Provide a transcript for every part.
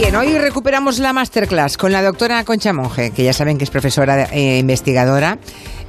bien, hoy recuperamos la masterclass con la doctora Concha Monge, que ya saben que es profesora e investigadora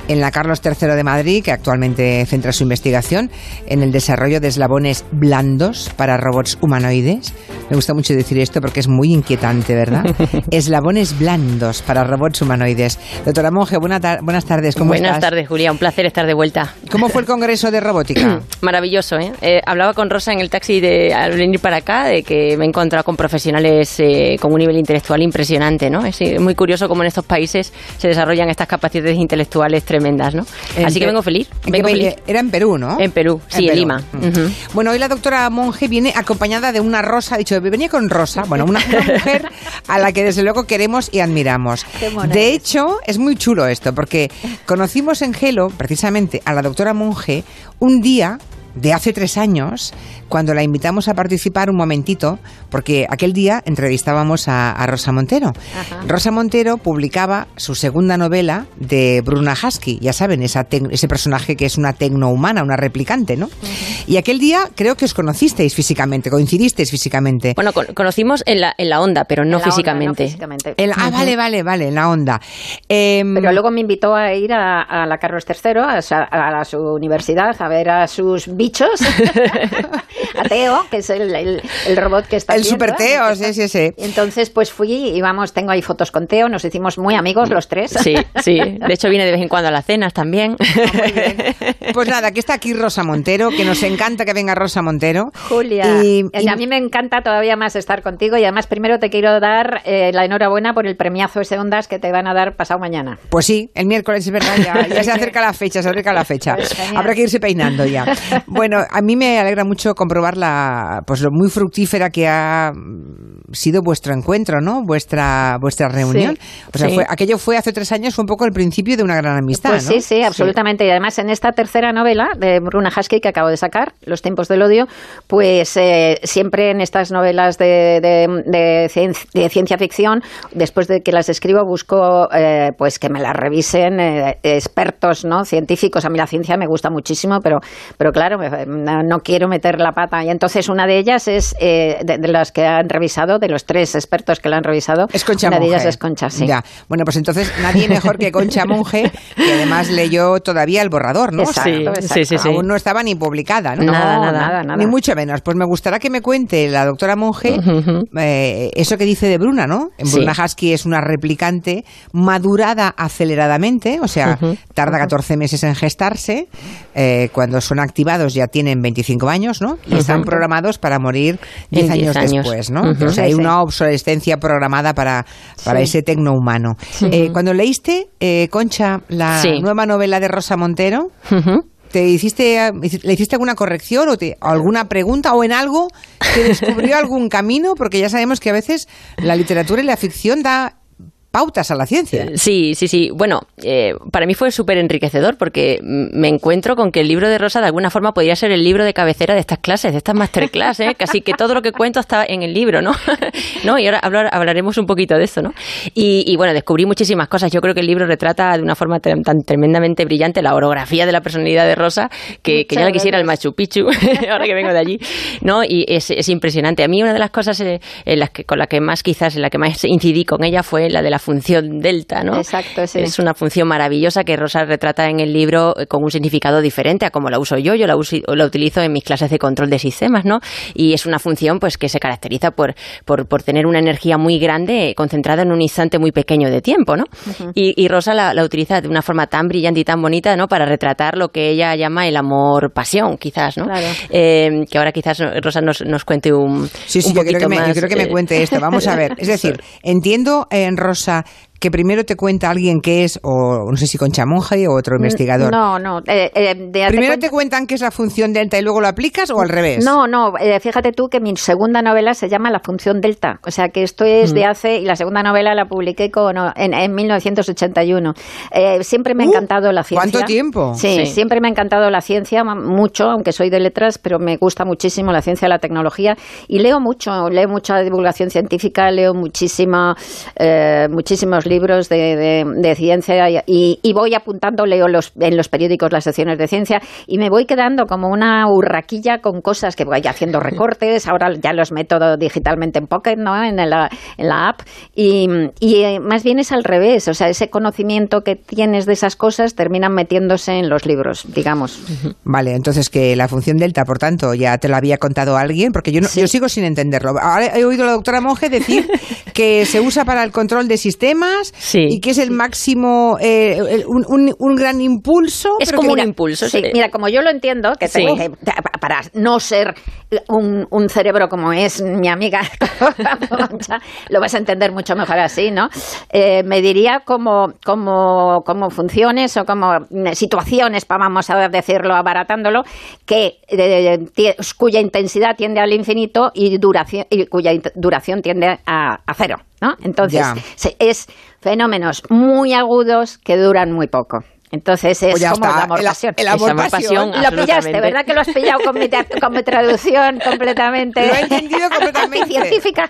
en la Carlos III de Madrid, que actualmente centra su investigación en el desarrollo de eslabones blandos para robots humanoides. Me gusta mucho decir esto porque es muy inquietante, ¿verdad? eslabones blandos para robots humanoides. Doctora Monge, buenas tardes. ¿Cómo buenas tardes, Julia. Un placer estar de vuelta. ¿Cómo fue el Congreso de Robótica? Maravilloso, ¿eh? ¿eh? Hablaba con Rosa en el taxi de, al venir para acá de que me he encontrado con profesionales eh, con un nivel intelectual impresionante, ¿no? Es muy curioso cómo en estos países se desarrollan estas capacidades intelectuales tremendas tremendas, ¿no? Así que vengo feliz. Vengo feliz. Era en Perú, ¿no? En Perú, sí, en, Lima. Bueno, hoy la doctora Monge viene acompañada de una rosa, ha dicho, venía con rosa, bueno, una, mujer a la que desde luego queremos y admiramos. De hecho, es muy chulo esto, porque conocimos en Gelo, precisamente, a la doctora Monge un día de hace tres años, cuando la invitamos a participar un momentito, porque aquel día entrevistábamos a, Rosa Montero. Rosa Montero publicaba su segunda novela de Bruna Husky, ya saben, esa ese personaje que es una tecnohumana, una replicante, ¿no? Y aquel día creo que os conocisteis físicamente, coincidisteis físicamente. Bueno, conocimos en la, en la onda, pero no físicamente. ah, vale, vale, vale, en la onda. Em, pero luego me invitó a ir a, la Carlos III, a, a, su universidad, a ver a sus bichos. a Teo, que es el, robot que está El super Teo, sí, sí, sí. Entonces, pues fui y vamos, tengo ahí fotos con Teo, nos hicimos muy amigos los tres. Sí, sí. De hecho, viene de vez en cuando a las cenas también. Ah, pues nada, que está aquí Rosa Montero, que nos encanta que venga Rosa Montero. Julia, y, a mí me encanta todavía más estar contigo y además primero te quiero dar eh, la enhorabuena por el premiazo ese Ondas que te van a dar pasado mañana. Pues sí, el miércoles, es verdad, ya, se acerca la fecha, se acerca la fecha. Pues Habrá que irse peinando ya. Bueno, a mí me alegra mucho comprobar la, pues lo muy fructífera que ha sido vuestro encuentro, ¿no? Vuestra, vuestra reunión. o sea, fue, aquello fue hace tres años, fue un poco el principio de una gran amistad. Pues sí, sí, absolutamente. Y además en esta tercera novela de Bruna Husky que acabo de sacar, Los tiempos del odio, pues eh, siempre en estas novelas de, de, ciencia ficción, después de que las escribo, busco eh, pues que me las revisen eh, expertos, ¿no? Científicos. A mí la ciencia me gusta muchísimo, pero, pero claro, no, quiero meter la pata. Y entonces una de ellas es de, las que han revisado, de los tres expertos que la han revisado. Es Concha una de ellas es Concha, sí. Ya. Bueno, pues entonces nadie mejor que Concha Monge, que además leyó todavía el borrador, ¿no? Exacto, sí, Sí, Aún no estaba ni publicada, ¿no? Nada, nada, nada, Ni mucho menos. Pues me gustaría que me cuente la doctora Monge eh, eso que dice de Bruna, ¿no? Bruna Husky es una replicante madurada aceleradamente, o sea, tarda 14 meses en gestarse. Eh, cuando son activados ya tienen 25 años, ¿no? Y están programados para morir 10 años, después, ¿no? O sea, hay una obsolescencia programada para, para ese tecno humano. Eh, cuando leíste, Concha, la nueva novela de Rosa Montero, ¿Te hiciste, ¿Le hiciste alguna corrección o alguna pregunta o en algo que descubrió algún camino? Porque ya sabemos que a veces la literatura y la ficción da pautas a la ciencia. Eh, sí, sí, sí. Bueno, eh, para mí fue súper enriquecedor porque me encuentro con que el libro de Rosa de alguna forma podría ser el libro de cabecera de estas clases, de estas masterclass, ¿eh? casi que todo lo que cuento está en el libro, ¿no? ¿No? Y ahora hablaremos un poquito de eso, ¿no? Y, bueno, descubrí muchísimas cosas. Yo creo que el libro retrata de una forma tan, tremendamente brillante la orografía de la personalidad de Rosa que, ya la quisiera el Machu Picchu, ahora que vengo de allí, ¿no? Y es, es impresionante. A mí una de las cosas en las que, con la que más quizás, en la que más incidí con ella fue la de la función delta, ¿no? Exacto, sí. Es una función maravillosa que Rosa retrata en el libro eh, con un significado diferente a como la uso yo. Yo la, uso, la utilizo en mis clases de control de sistemas, ¿no? Y es una función pues que se caracteriza por, por, por tener una energía muy grande concentrada en un instante muy pequeño de tiempo, ¿no? y, Rosa la, utiliza de una forma tan brillante y tan bonita, ¿no? Para retratar lo que ella llama el amor-pasión, quizás, ¿no? Eh, que ahora quizás Rosa nos, nos cuente un, sí, sí, yo creo que me, yo creo que me eh, cuente esto. Vamos a ver. Es decir, entiendo en Rosa cosa que primero te cuenta alguien que es, o no sé si Concha Monge o otro investigador. No, no. Eh, eh, primero te, cuentan qué es la función delta y luego lo aplicas o al revés. No, no. Eh, fíjate tú que mi segunda novela se llama La función delta. O sea que esto es de mm. hace, y la segunda novela la publiqué con, en, en 1981. siempre me ha uh, encantado la ciencia. ¿Cuánto tiempo? Sí, siempre me ha encantado la ciencia, mucho, aunque soy de letras, pero me gusta muchísimo la ciencia y la tecnología. Y leo mucho, leo mucha divulgación científica, leo muchísima, muchísimos libros de, ciencia y, voy apuntando, leo los, en los periódicos las secciones de ciencia y me voy quedando como una urraquilla con cosas que voy haciendo recortes, ahora ya los meto digitalmente en Pocket, ¿no? en, la, en la app, y, eh, más bien es al revés, o sea, ese conocimiento que tienes de esas cosas terminan metiéndose en los libros, digamos. Vale, entonces que la función delta, por tanto, ya te la había contado alguien, porque yo, no, yo sigo sin entenderlo. Ahora he oído a la doctora Monge decir que se usa para el control de sistemas y que es el máximo, eh, un, gran impulso. Es como un impulso. Sí, mira, como yo lo entiendo, que para no ser un, un, cerebro como es mi amiga, lo vas a entender mucho mejor así, ¿no? Eh, me diría como, como, como funciones o como situaciones, vamos a decirlo abaratándolo, que cuya intensidad tiende al infinito y, duración, y cuya duración tiende a, cero. ¿No? Entonces, es fenómenos muy agudos que duran muy poco. Entonces es pues como el amor pasión. El, amor, pasión. Lo pillaste, ¿verdad que lo has pillado con mi, con mi traducción completamente? Lo he entendido completamente. científica.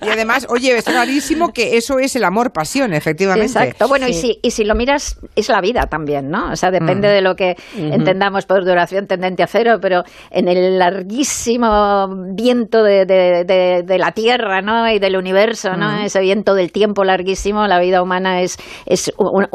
Y además, oye, es rarísimo que eso es el amor pasión, efectivamente. Exacto. Bueno, y, si, y si lo miras, es la vida también, ¿no? O sea, depende mm. de lo que entendamos por duración tendente a cero, pero en el larguísimo viento de, de, la Tierra, ¿no? Y del universo, ¿no? Mm. Ese viento del tiempo larguísimo, la vida humana es, es un,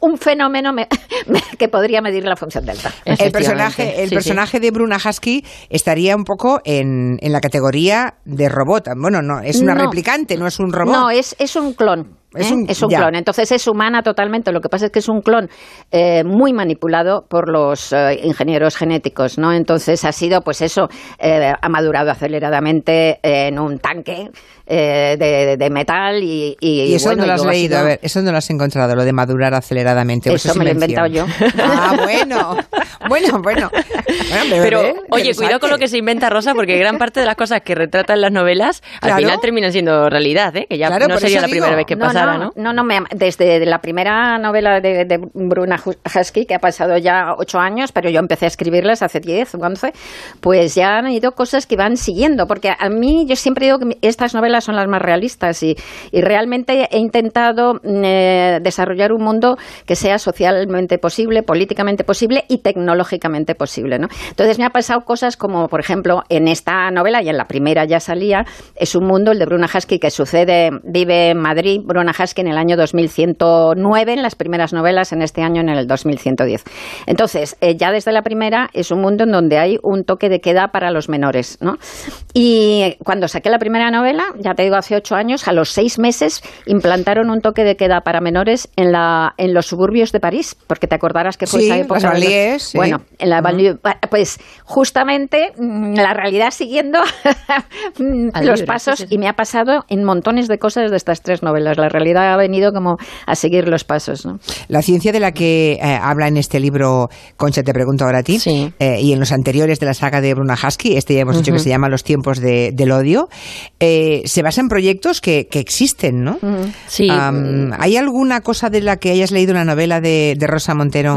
un fenómeno que podría medir la función delta. El personaje, el personaje de Bruna Husky estaría un poco en, en, la categoría de robot. Bueno, no, es una replicante, no es un robot. No, es, es un clon. Es ¿eh? un, clon, entonces es humana totalmente. Lo que pasa es que es un clon eh, muy manipulado por los eh, ingenieros genéticos, ¿no? Entonces ha sido, pues eso, ha madurado aceleradamente en un tanque de, metal y, y, eso no lo has leído, a ver, eso no lo has encontrado, lo de madurar aceleradamente. Eso, me lo he inventado yo. Ah, bueno, bueno, bueno. Pero, oye, cuidado con lo que se inventa Rosa, porque gran parte de las cosas que retratan las novelas al final terminan siendo realidad, ¿eh? que ya no sería la primera vez que pasa no, ¿no? No, desde la primera novela de, Bruna Husky, que ha pasado ya ocho años, pero yo empecé a escribirlas hace diez o once, pues ya han ido cosas que van siguiendo, porque a mí yo siempre digo que estas novelas son las más realistas y, realmente he intentado mm, eh, desarrollar un mundo que sea socialmente posible, políticamente posible y tecnológicamente posible. ¿no? Entonces me ha pasado cosas como, por ejemplo, en esta novela, y en la primera ya salía, es un mundo, el de Bruna Husky, que sucede, vive en Madrid, Bruna Haske en el año 2109, en las primeras novelas, en este año en el 2110. Entonces, eh, ya desde la primera es un mundo en donde hay un toque de queda para los menores. ¿no? Y cuando saqué la primera novela, ya te digo, hace ocho años, a los seis meses implantaron un toque de queda para menores en, la, en los suburbios de París, porque te acordarás que fue esa época. Bueno, en la pues justamente mm, la realidad siguiendo los pasos y me ha pasado en montones de cosas de estas tres novelas. La realidad ha venido como a seguir los pasos. ¿no? La ciencia de la que eh, habla en este libro, Concha, te pregunto ahora a ti, eh, y en los anteriores de la saga de Bruna Husky, este ya hemos dicho que se llama Los tiempos del odio, eh, se basa en proyectos que, existen, ¿no? Sí. ¿Hay alguna cosa de la que hayas leído una novela de, Rosa Montero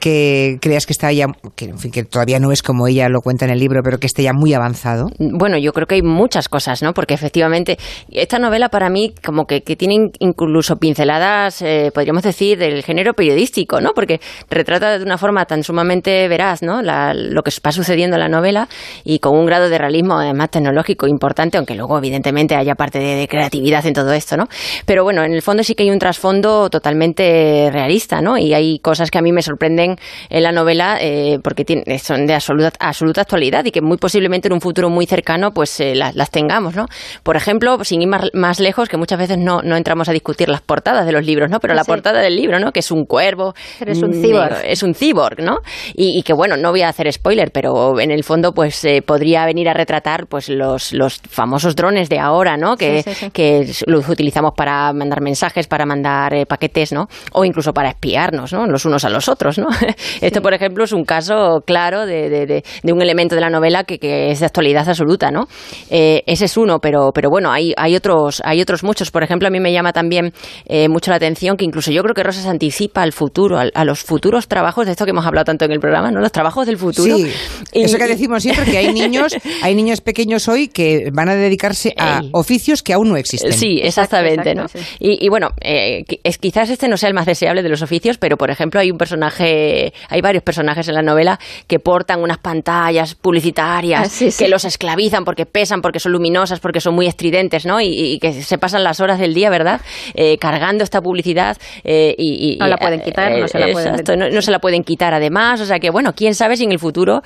que creas que está ya, que, en fin, que todavía no es como ella lo cuenta en el libro, pero que esté ya muy avanzado? Bueno, yo creo que hay muchas cosas, ¿no? Porque efectivamente, esta novela para mí como que, que tiene incluso pinceladas, eh, podríamos decir, del género periodístico, ¿no? Porque retrata de una forma tan sumamente veraz, ¿no? lo que va sucediendo en la novela y con un grado de realismo además tecnológico importante, aunque luego evidentemente haya parte de, creatividad en todo esto, ¿no? Pero bueno, en el fondo sí que hay un trasfondo totalmente realista, ¿no? Y hay cosas que a mí me sorprenden en la novela eh, porque son de absoluta, actualidad y que muy posiblemente en un futuro muy cercano pues eh, las, tengamos, ¿no? Por ejemplo, sin ir más, más lejos, que muchas veces no, no entramos a discutir las portadas de los libros, ¿no? Pero la portada del libro, ¿no? Que es un cuervo. es un cyborg. Es un cyborg, ¿no? Y, que, bueno, no voy a hacer spoiler, pero en el fondo, pues eh, podría venir a retratar pues los, los famosos drones de ahora, ¿no? Que, que los utilizamos para mandar mensajes, para mandar eh, paquetes, ¿no? O incluso para espiarnos, ¿no? Los unos a los otros, ¿no? Esto, por ejemplo, es un caso claro de, de, de, un elemento de la novela que, que es de actualidad absoluta, ¿no? Eh, ese es uno, pero, pero bueno, hay, hay, otros, hay otros muchos. Por ejemplo, a mí me llama también eh, mucho la atención, que incluso yo creo que Rosa se anticipa al futuro, a, los futuros trabajos, de esto que hemos hablado tanto en el programa, ¿no? Los trabajos del futuro. Sí, eso que decimos siempre, que hay niños, hay niños pequeños hoy que van a dedicarse a oficios que aún no existen. Sí, exactamente, ¿no? Y, bueno, eh, es, quizás este no sea el más deseable de los oficios, pero por ejemplo hay un personaje, hay varios personajes en la novela que portan unas pantallas publicitarias ah, que los esclavizan porque pesan, porque son luminosas, porque son muy estridentes, ¿no? Y, que se pasan las horas del día, ¿verdad? Eh, cargando esta publicidad eh, y, no la pueden quitar, no se la pueden no, se la pueden quitar además, o sea que bueno, quién sabe si en el futuro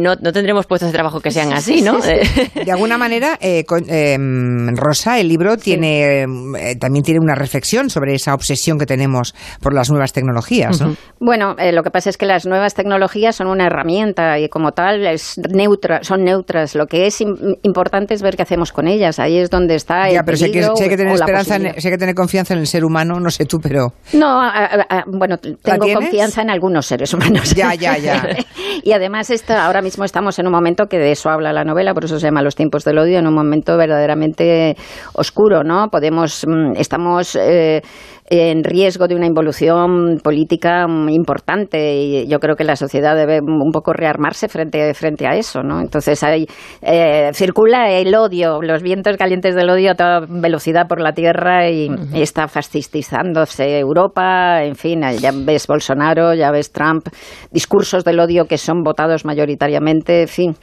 no, no, tendremos puestos de trabajo que sean así, ¿no? De alguna manera, em, Rosa, el libro tiene también tiene una reflexión sobre esa obsesión que tenemos por las nuevas tecnologías, ¿no? Bueno, lo que pasa es que las nuevas tecnologías son una herramienta y como tal es neutra, son neutras. Lo que es importante es ver qué hacemos con ellas. Ahí es donde está ya, pero sé que, que tener esperanza, sé que tener confianza en el ser humano, no sé tú, pero... No, bueno, tengo confianza en algunos seres humanos. Ya, ya, ya. y además está, ahora mismo estamos en un momento que de eso habla la novela, por eso se llama Los tiempos del odio, en un momento verdaderamente oscuro, ¿no? Podemos, mm, estamos... Eh, en riesgo de una involución política importante y yo creo que la sociedad debe un poco rearmarse frente, frente a eso, ¿no? Entonces hay, eh, circula el odio, los vientos calientes del odio a toda velocidad por la tierra y, está fascistizándose Europa, en fin, ya ves Bolsonaro, ya ves Trump, discursos del odio que son votados mayoritariamente, en fin.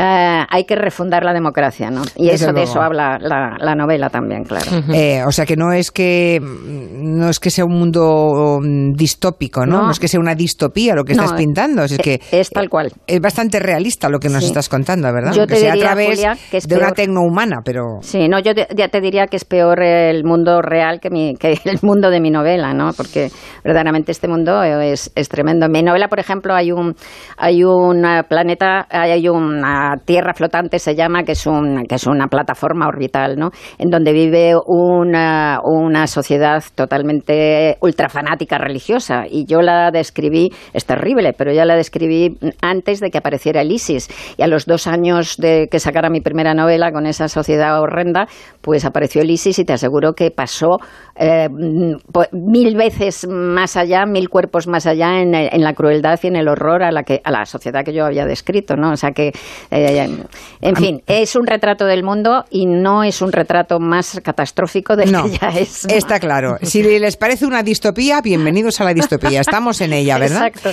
Eh, hay que refundar la democracia, ¿no? Y eso de eso habla la, novela también, claro. Eh, o sea que no es que no es que sea un mundo mm, distópico, ¿no? No, es que sea una distopía lo que estás pintando, es, que es tal cual. Es bastante realista lo que nos estás contando, ¿verdad? Yo te sea diría, a través de una tecnohumana, pero Sí, no, yo ya te diría que es peor el mundo real que, mi, que el mundo de mi novela, ¿no? Porque verdaderamente este mundo es, es tremendo. En mi novela, por ejemplo, hay un hay un planeta, hay una Tierra flotante se llama, que es, un, que es una plataforma orbital, ¿no? En donde vive una, una sociedad totalmente ultrafanática religiosa. Y yo la describí, es terrible, pero ya la describí antes de que apareciera el ISIS. Y a los dos años de que sacara mi primera novela con esa sociedad horrenda, pues apareció el ISIS y te aseguro que pasó eh, mil veces más allá, mil cuerpos más allá en, en, la crueldad y en el horror a la, que, a la sociedad que yo había descrito, ¿no? O sea que en fin, es un retrato del mundo y no es un retrato más catastrófico del que ya es. Está claro. Si les parece una distopía, bienvenidos a la distopía. Estamos en ella, ¿verdad? Exacto.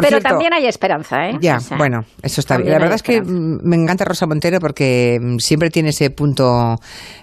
Pero también hay esperanza, ¿eh? Ya, bueno, eso está bien. La verdad es que me encanta Rosa Montero porque mm, siempre tiene ese punto,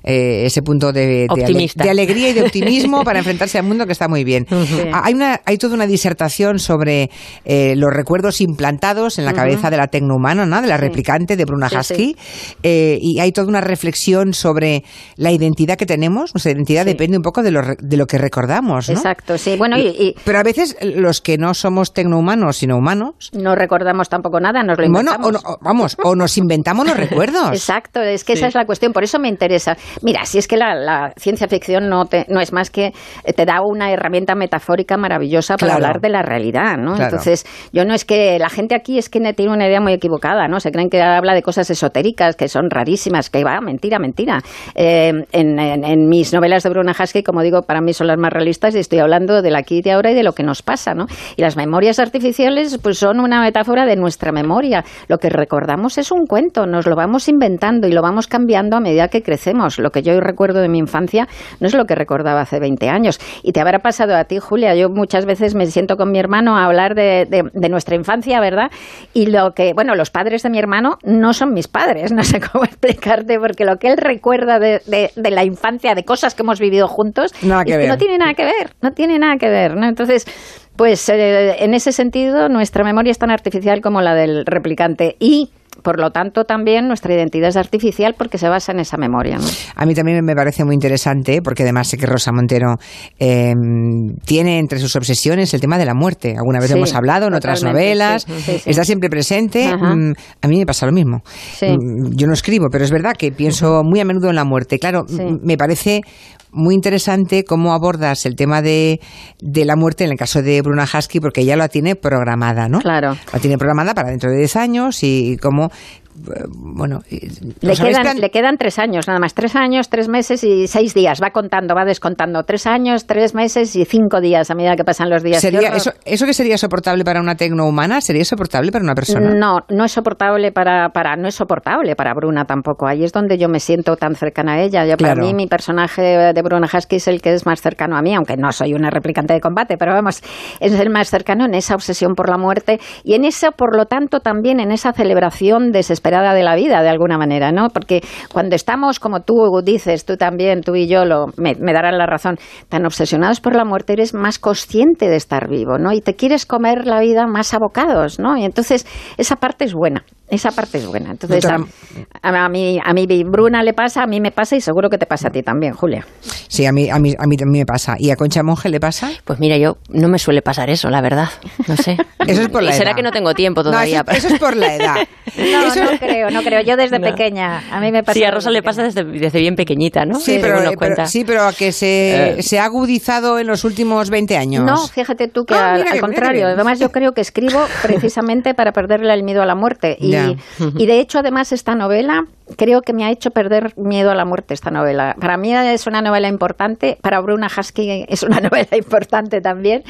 eh, ese punto de, de, alegría y de optimismo para enfrentarse al mundo que está muy bien. Hay, una, hay toda una disertación sobre eh, los recuerdos implantados en la cabeza de la tecnohumana, ¿no? De la replicante de Bruna Husky, eh, y hay toda una reflexión sobre la identidad que tenemos. Nuestra identidad depende un poco de lo, de lo que recordamos. ¿no? Exacto, sí. Bueno, y, Pero a veces los que no somos tecnohumanos, sino humanos. No recordamos tampoco nada, nos lo inventamos. Bueno, o vamos, o nos inventamos los recuerdos. Exacto, es que esa es la cuestión. Por eso me interesa. Mira, si es que la, ciencia ficción no, te, no es más que eh, te da una herramienta metafórica maravillosa para hablar de la realidad, ¿no? Entonces, yo no es que la gente aquí es que tiene una idea muy equivocada, ¿no? Se creen que habla de cosas esotéricas que son rarísimas, que va, mentira, mentira. Eh, en, mis novelas de Bruna Husky, como digo, para mí son las más realistas y estoy hablando del aquí y de ahora y de lo que nos pasa, ¿no? Y las memorias artificiales, pues son una metáfora de nuestra memoria. Lo que recordamos es un cuento, nos lo vamos inventando y lo vamos cambiando a medida que crecemos. Lo que yo recuerdo de mi infancia no es lo que recordaba hace 20 años. Y te habrá pasado a ti, Julia. Yo muchas veces me siento con mi hermano a hablar de nuestra infancia, ¿verdad? Y lo que, bueno, los padres de mi hermano no son mis padres, no sé cómo explicarte, porque lo que él recuerda de, la infancia, de cosas que hemos vivido juntos, no tiene nada que ver, no tiene nada que ver, ¿no? Entonces, pues eh, en ese sentido, nuestra memoria es tan artificial como la del replicante y por lo tanto, también nuestra identidad es artificial porque se basa en esa memoria. A mí también me parece muy interesante, porque además sé que Rosa Montero em, tiene entre sus obsesiones el tema de la muerte. Alguna vez hemos hablado en otras novelas, está siempre presente. Mm, a mí me pasa lo mismo. Mm, yo no escribo, pero es verdad que pienso muy a menudo en la muerte. Claro, me parece muy interesante cómo abordas el tema de, de, la muerte en el caso de Bruna Husky, porque ella la tiene programada, ¿no? Claro. La tiene programada para dentro de 10 años y cómo bueno. Le quedan, le quedan tres años, nada más. Tres años, tres meses y seis días. Va contando, va descontando. Tres años, tres meses y cinco días a medida que pasan los días. ¿Sería, eso, ¿Eso que sería soportable para una tecnohumana? ¿Sería soportable para una persona? No, no es soportable para, para, no es soportable para Bruna tampoco. Ahí es donde yo me siento tan cercana a ella. Yo, Para mí, mi personaje de Bruna Husky es el que es más cercano a mí, aunque no soy una replicante de combate, pero vamos, es el más cercano en esa obsesión por la muerte y en eso, por lo tanto, también en esa celebración desesperada de la vida, de alguna manera, ¿no? Porque cuando estamos, como tú dices, tú también, tú y yo, lo, me, me darán la razón, tan obsesionados por la muerte, eres más consciente de estar vivo, ¿no? Y te quieres comer la vida más abocados, ¿no? Y entonces esa parte es buena. Esa parte es buena. Entonces, a, a, mí, a mí Bruna le pasa, a mí me pasa y seguro que te pasa a ti también, Julia. Sí, a mí, a mí, a mí también me pasa. ¿Y a Concha Monge le pasa? Pues mira, yo no me suele pasar eso, la verdad. No sé. eso es por la edad. Será que no tengo tiempo todavía. eso, es por la edad. no, eso... no creo, no creo. Yo desde pequeña, a mí me pasa. Sí, a Rosa le pasa desde, desde, bien pequeñita, ¿no? Sí, pero, sí, pero a que se, eh. se, ha agudizado en los últimos 20 años. No, fíjate tú que ah, al, contrario. Además, yo creo que escribo precisamente para perderle el miedo a la muerte. Y, y de hecho, además, esta novela creo que me ha hecho perder miedo a la muerte esta novela. Para mí es una novela importante, para Bruna Husky es una novela importante también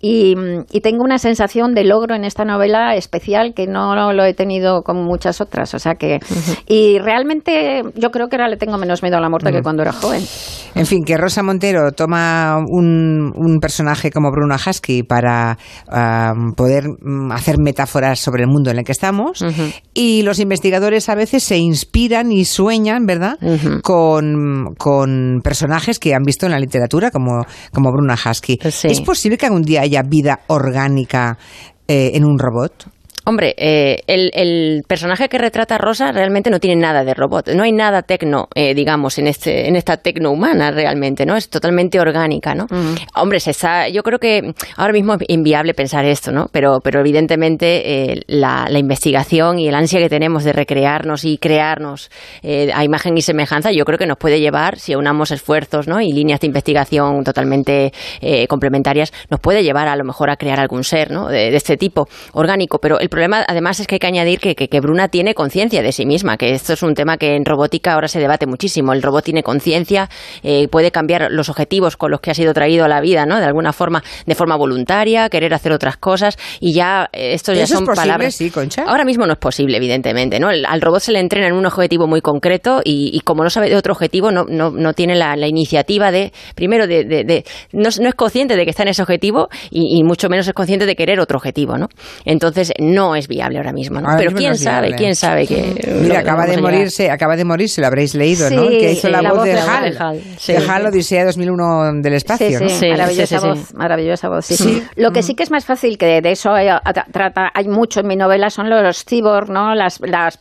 y, tengo una sensación de logro en esta novela especial que no lo he tenido con muchas otras. O sea que. Y realmente yo creo que ahora le tengo menos miedo a la muerte que cuando era joven. En fin, que Rosa Montero toma un, un personaje como Bruna Husky para poder mm, hacer metáforas sobre el mundo en el que estamos y los investigadores a veces se inspiran y sueñan, ¿verdad?, con, con, personajes que han visto en la literatura como, como Bruna Husky. ¿Es posible que algún día haya vida orgánica eh, en un robot? Hombre, eh, el, personaje que retrata Rosa realmente no tiene nada de robot. No hay nada tecno, eh, digamos, en este, en esta tecno humana realmente, ¿no? Es totalmente orgánica, ¿no? Hombre, se está, yo creo que ahora mismo es inviable pensar esto, ¿no? Pero, pero evidentemente eh, la, investigación y el ansia que tenemos de recrearnos y crearnos a imagen y semejanza, yo creo que nos puede llevar, si unamos esfuerzos, ¿no? Y líneas de investigación totalmente complementarias, nos puede llevar a lo mejor a crear algún ser, ¿no? De, de este tipo orgánico. Pero el problema, además, es que hay que añadir que, que, Bruna tiene conciencia de sí misma, que esto es un tema que en robótica ahora se debate muchísimo. El robot tiene conciencia, eh, puede cambiar los objetivos con los que ha sido traído a la vida, ¿no? De alguna forma, de forma voluntaria, querer hacer otras cosas, y ya eh, esto ya son palabras. Sí, Concha? Ahora mismo no es posible, evidentemente, ¿no? al robot se le entrena en un objetivo muy concreto y, como no sabe de otro objetivo, no, no, no tiene la, iniciativa de, primero, de, de, no, no, es consciente de que está en ese objetivo y, y mucho menos es consciente de querer otro objetivo, ¿no? Entonces, no es viable ahora mismo, ¿no? Pero quién sabe, quién sabe que... Mira, acaba de morirse, acaba de morirse, lo habréis leído, ¿no? Que hizo la, voz, de Hal, de Hal, sí. de Hal Odisea 2001 del espacio, ¿no? Sí, maravillosa voz, maravillosa voz, sí. Lo que sí que es más fácil, que de eso hay, trata, hay mucho en mi novela, son los cyborg, ¿no? Las, las,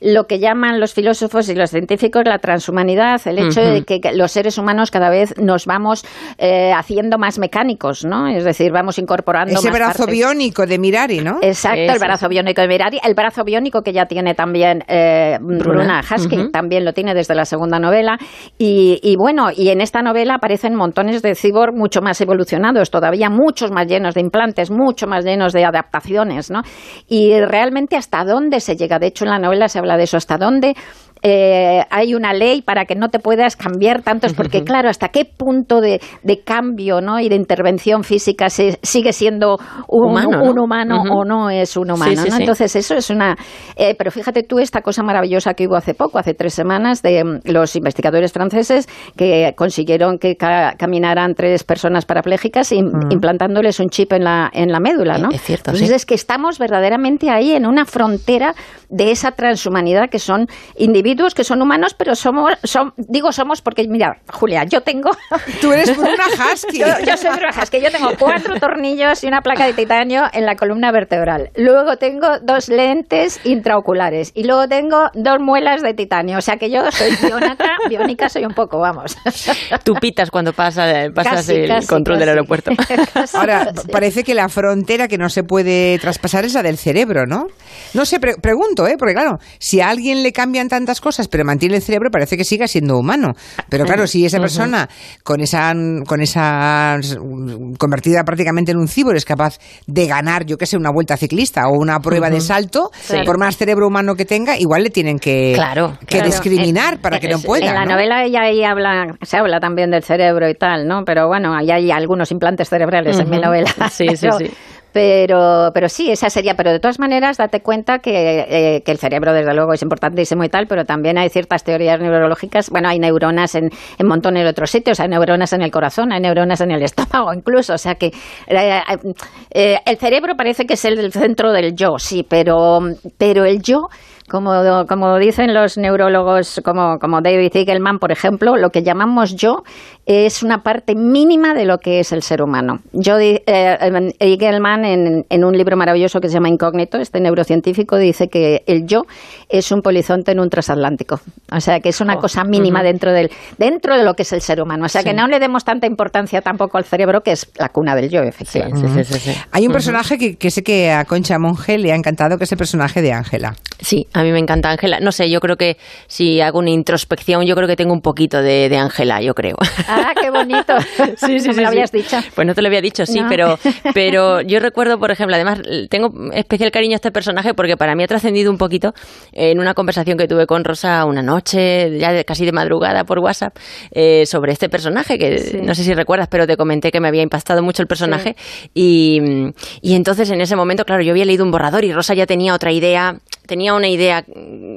lo que llaman los filósofos y los científicos la transhumanidad, el hecho de que los seres humanos cada vez nos vamos eh, haciendo más mecánicos, ¿no? Es decir, vamos incorporando Ese brazo biónico de Mirari, ¿no? Exacto, el brazo biónico de Mirari, el brazo biónico que ya tiene también eh, Bruna, Husky, también lo tiene desde la segunda novela. Y, bueno, y en esta novela aparecen montones de cyborg mucho más evolucionados, todavía muchos más llenos de implantes, mucho más llenos de adaptaciones, ¿no? Y realmente hasta dónde se llega, de hecho en la novela se habla de eso, hasta dónde eh, hay una ley para que no te puedas cambiar tantos, porque claro, hasta qué punto de, cambio ¿no? y de intervención física se, sigue siendo un humano, un humano o no es un humano. Entonces, eso es una... Eh, pero fíjate tú esta cosa maravillosa que hubo hace poco, hace tres semanas, de mm, los investigadores franceses que consiguieron que caminaran tres personas parapléjicas implantándoles un chip en la, en la médula. ¿no? Es cierto. Entonces, es que estamos verdaderamente ahí en una frontera de esa transhumanidad que son individuos que son humanos, pero somos, son, digo somos porque, mira, Julia, yo tengo... Tú eres una husky. yo, soy una husky. Yo tengo cuatro tornillos y una placa de titanio en la columna vertebral. Luego tengo dos lentes intraoculares y luego tengo dos muelas de titanio. O sea que yo soy biónica, biónica soy un poco, vamos. Tú pitas cuando pasa, pasas el control del aeropuerto. Ahora, parece que la frontera que no se puede traspasar es la del cerebro, ¿no? No sé, pregunto, ¿eh? Porque claro, si a alguien le cambian tantas cosas, pero mantiene el cerebro, parece que siga siendo humano. Pero claro, si esa persona con esa, con esa convertida prácticamente en un cibor es capaz de ganar, yo qué sé, una vuelta ciclista o una prueba de salto, por más cerebro humano que tenga, igual le tienen que, que discriminar para que no pueda. En la novela ella ahí habla, se habla también del cerebro y tal, ¿no? Pero bueno, ahí hay algunos implantes cerebrales en mi novela. Sí, sí, sí. Pero, pero sí, esa sería. Pero de todas maneras, date cuenta que, eh, que el cerebro, desde luego, es importantísimo y tal, pero también hay ciertas teorías neurológicas. Bueno, hay neuronas en, en montones de otros sitios, hay neuronas en el corazón, hay neuronas en el estómago incluso. O sea que eh, eh, el cerebro parece que es el centro del yo, sí, pero, pero el yo como, como dicen los neurólogos como, como David Eagleman, por ejemplo, lo que llamamos yo es una parte mínima de lo que es el ser humano. Yo, eh, Eagleman, en, en, un libro maravilloso que se llama Incógnito, este neurocientífico, dice que el yo es un polizonte en un transatlántico. O sea, que es una oh, cosa mínima dentro, del, dentro de lo que es el ser humano. O sea, que no le demos tanta importancia tampoco al cerebro, que es la cuna del yo, efectivamente. Hay un personaje que, que, sé que a Concha Monge le ha encantado, que es el personaje de Ángela. Sí, a mí me encanta Ángela. No sé, yo creo que si hago una introspección, yo creo que tengo un poquito de Ángela, yo creo. Ah, qué bonito. sí, sí, me lo habías dicho. Pues no te lo había dicho, sí, pero, pero yo recuerdo, por ejemplo, además tengo especial cariño a este personaje porque para mí ha trascendido un poquito en una conversación que tuve con Rosa una noche, ya casi de madrugada por WhatsApp, eh, sobre este personaje, que no sé si recuerdas, pero te comenté que me había impactado mucho el personaje. Y, y entonces en ese momento, claro, yo había leído un borrador y Rosa ya tenía otra idea tenía una idea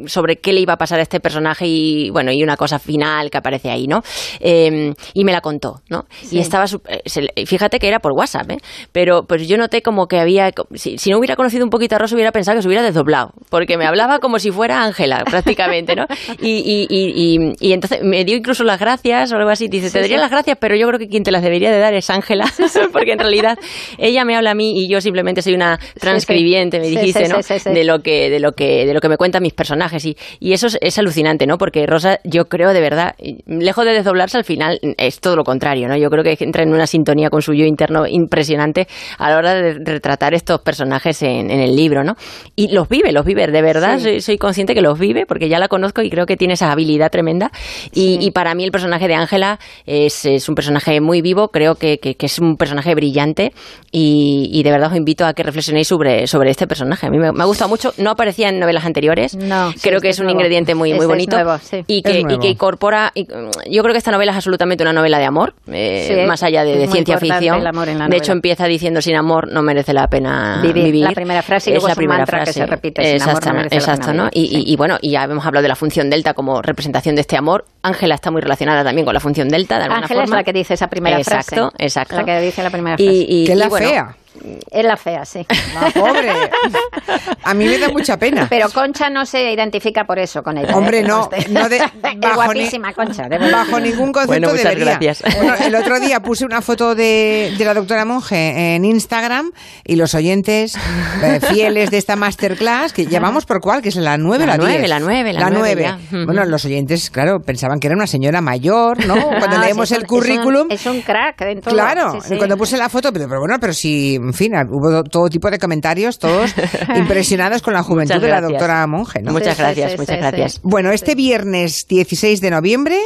sobre qué le iba a pasar a este personaje y bueno y una cosa final que aparece ahí no em, y me la contó no y estaba eh, fíjate que era por WhatsApp ¿eh? pero pues yo noté como que había si, no hubiera conocido un poquito a Rosa hubiera pensado que se hubiera desdoblado porque me hablaba como si fuera Ángela prácticamente no y, y, y, entonces me dio incluso las gracias o algo así dice te daría las gracias pero yo creo que quien te las debería de dar es Ángela porque en realidad ella me habla a mí y yo simplemente soy una transcribiente me dijiste no de lo que de lo que, de lo que me cuentan mis personajes. Y, y eso es, alucinante, ¿no? Porque Rosa, yo creo de verdad, lejos de desdoblarse, al final es todo lo contrario, ¿no? Yo creo que entra en una sintonía con su yo interno impresionante a la hora de retratar estos personajes en, el libro, ¿no? Y los vive, los vive, de verdad, soy, consciente que los vive porque ya la conozco y creo que tiene esa habilidad tremenda. Y, para mí el personaje de Ángela es, es, un personaje muy vivo, creo que, que, es un personaje brillante y, de verdad os invito a que reflexionéis sobre, sobre este personaje. A mí me, me ha gustado mucho, no aparecía en novelas anteriores. No, creo que es, un ingrediente muy, muy bonito y, que, y que incorpora. yo creo que esta novela es absolutamente una novela de amor, eh, más allá de, ciencia ficción. de hecho, empieza diciendo: sin amor no merece la pena vivir. La primera frase y es la primera frase que se repite. Exacto, no exacto ¿no? Y, y, bueno, y ya hemos hablado de la función delta como representación de este amor. Ángela está muy relacionada también con la función delta. De Ángela es la que dice esa primera frase. Exacto, exacto. La que dice la primera frase. Y, que la fea. Es la fea, sí. La pobre. A mí me da mucha pena. Pero Concha no se identifica por eso con ella. Hombre, ¿eh? no. no de, bajo guapísima, Concha. bajo ningún concepto bueno, muchas debería. Gracias. Bueno, el otro día puse una foto de, de, la doctora Monge en Instagram y los oyentes eh, fieles de esta masterclass, que llamamos por cuál, que es la 9 la 9, la 9, la 9. Bueno, los oyentes, claro, pensaban que era una señora mayor, ¿no? Cuando ah, leemos el currículum. Es un, crack dentro. Claro, cuando puse la foto, pero, pero bueno, pero si, en fin, hubo todo tipo de comentarios, todos impresionados con la juventud de la doctora Monge. ¿no? Muchas gracias, muchas gracias. Bueno, este viernes 16 de noviembre,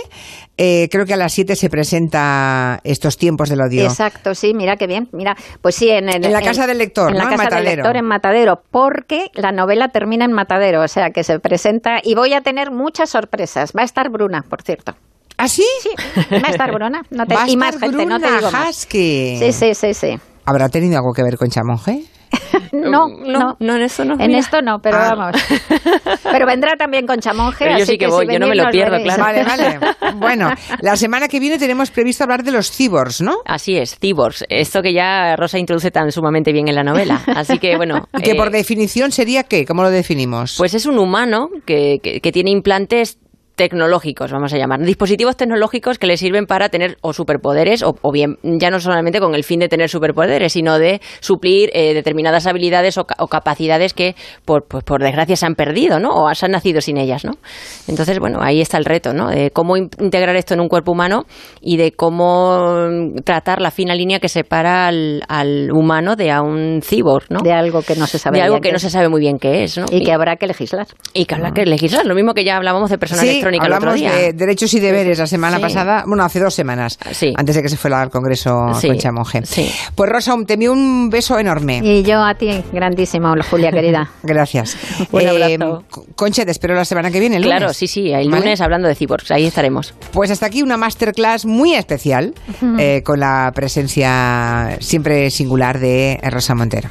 eh, creo que a las 7 se presenta estos tiempos del odio. Exacto, sí, mira qué bien. Mira, pues sí, en, en la casa del lector, en la casa del lector en Matadero, porque la novela termina en Matadero, o sea que se presenta y voy a tener muchas sorpresas. Va a estar Bruna, por cierto. ¿Ah, sí? Sí, va a estar Bruna. No te, y más gente, no te digo más. Sí, sí, sí, sí. ¿Habrá tenido algo que ver con Chamonje? no, no, no, en esto no. En esto no, pero ah. vamos. Pero vendrá también con Chamonje. Pero yo sí que, voy, yo no me lo pierdo, claro. Vale, vale. Bueno, la semana que viene tenemos previsto hablar de los cyborgs, ¿no? Así es, cyborgs. Esto que ya Rosa introduce tan sumamente bien en la novela. Así que, bueno. que por eh, definición sería qué? ¿Cómo lo definimos? Pues es un humano que, que tiene implantes tecnológicos, vamos a llamar, dispositivos tecnológicos que le sirven para tener o superpoderes, o, bien ya no solamente con el fin de tener superpoderes, sino de suplir eh, determinadas habilidades o, capacidades que por, pues, por desgracia se han perdido, ¿no? O se han nacido sin ellas, ¿no? Entonces, bueno, ahí está el reto, ¿no? De cómo integrar esto en un cuerpo humano y de cómo tratar la fina línea que separa al, humano de a un cyborg, ¿no? De algo que no se sabe de algo que no se sabe muy bien qué es, ¿no? Y, que habrá que legislar. Y que habrá que legislar, lo mismo que ya hablábamos de personas hablamos de derechos y deberes la semana pasada, bueno, hace dos semanas, antes de que se fuera al Congreso Concha Monge. Pues Rosa, te envío un beso enorme. Y yo a ti, grandísimo, Julia, querida. Gracias. un eh, Concha, te espero la semana que viene, el Claro, sí, sí, el lunes hablando de cyborgs, ahí estaremos. Pues hasta aquí una masterclass muy especial eh, con la presencia siempre singular de Rosa Montero.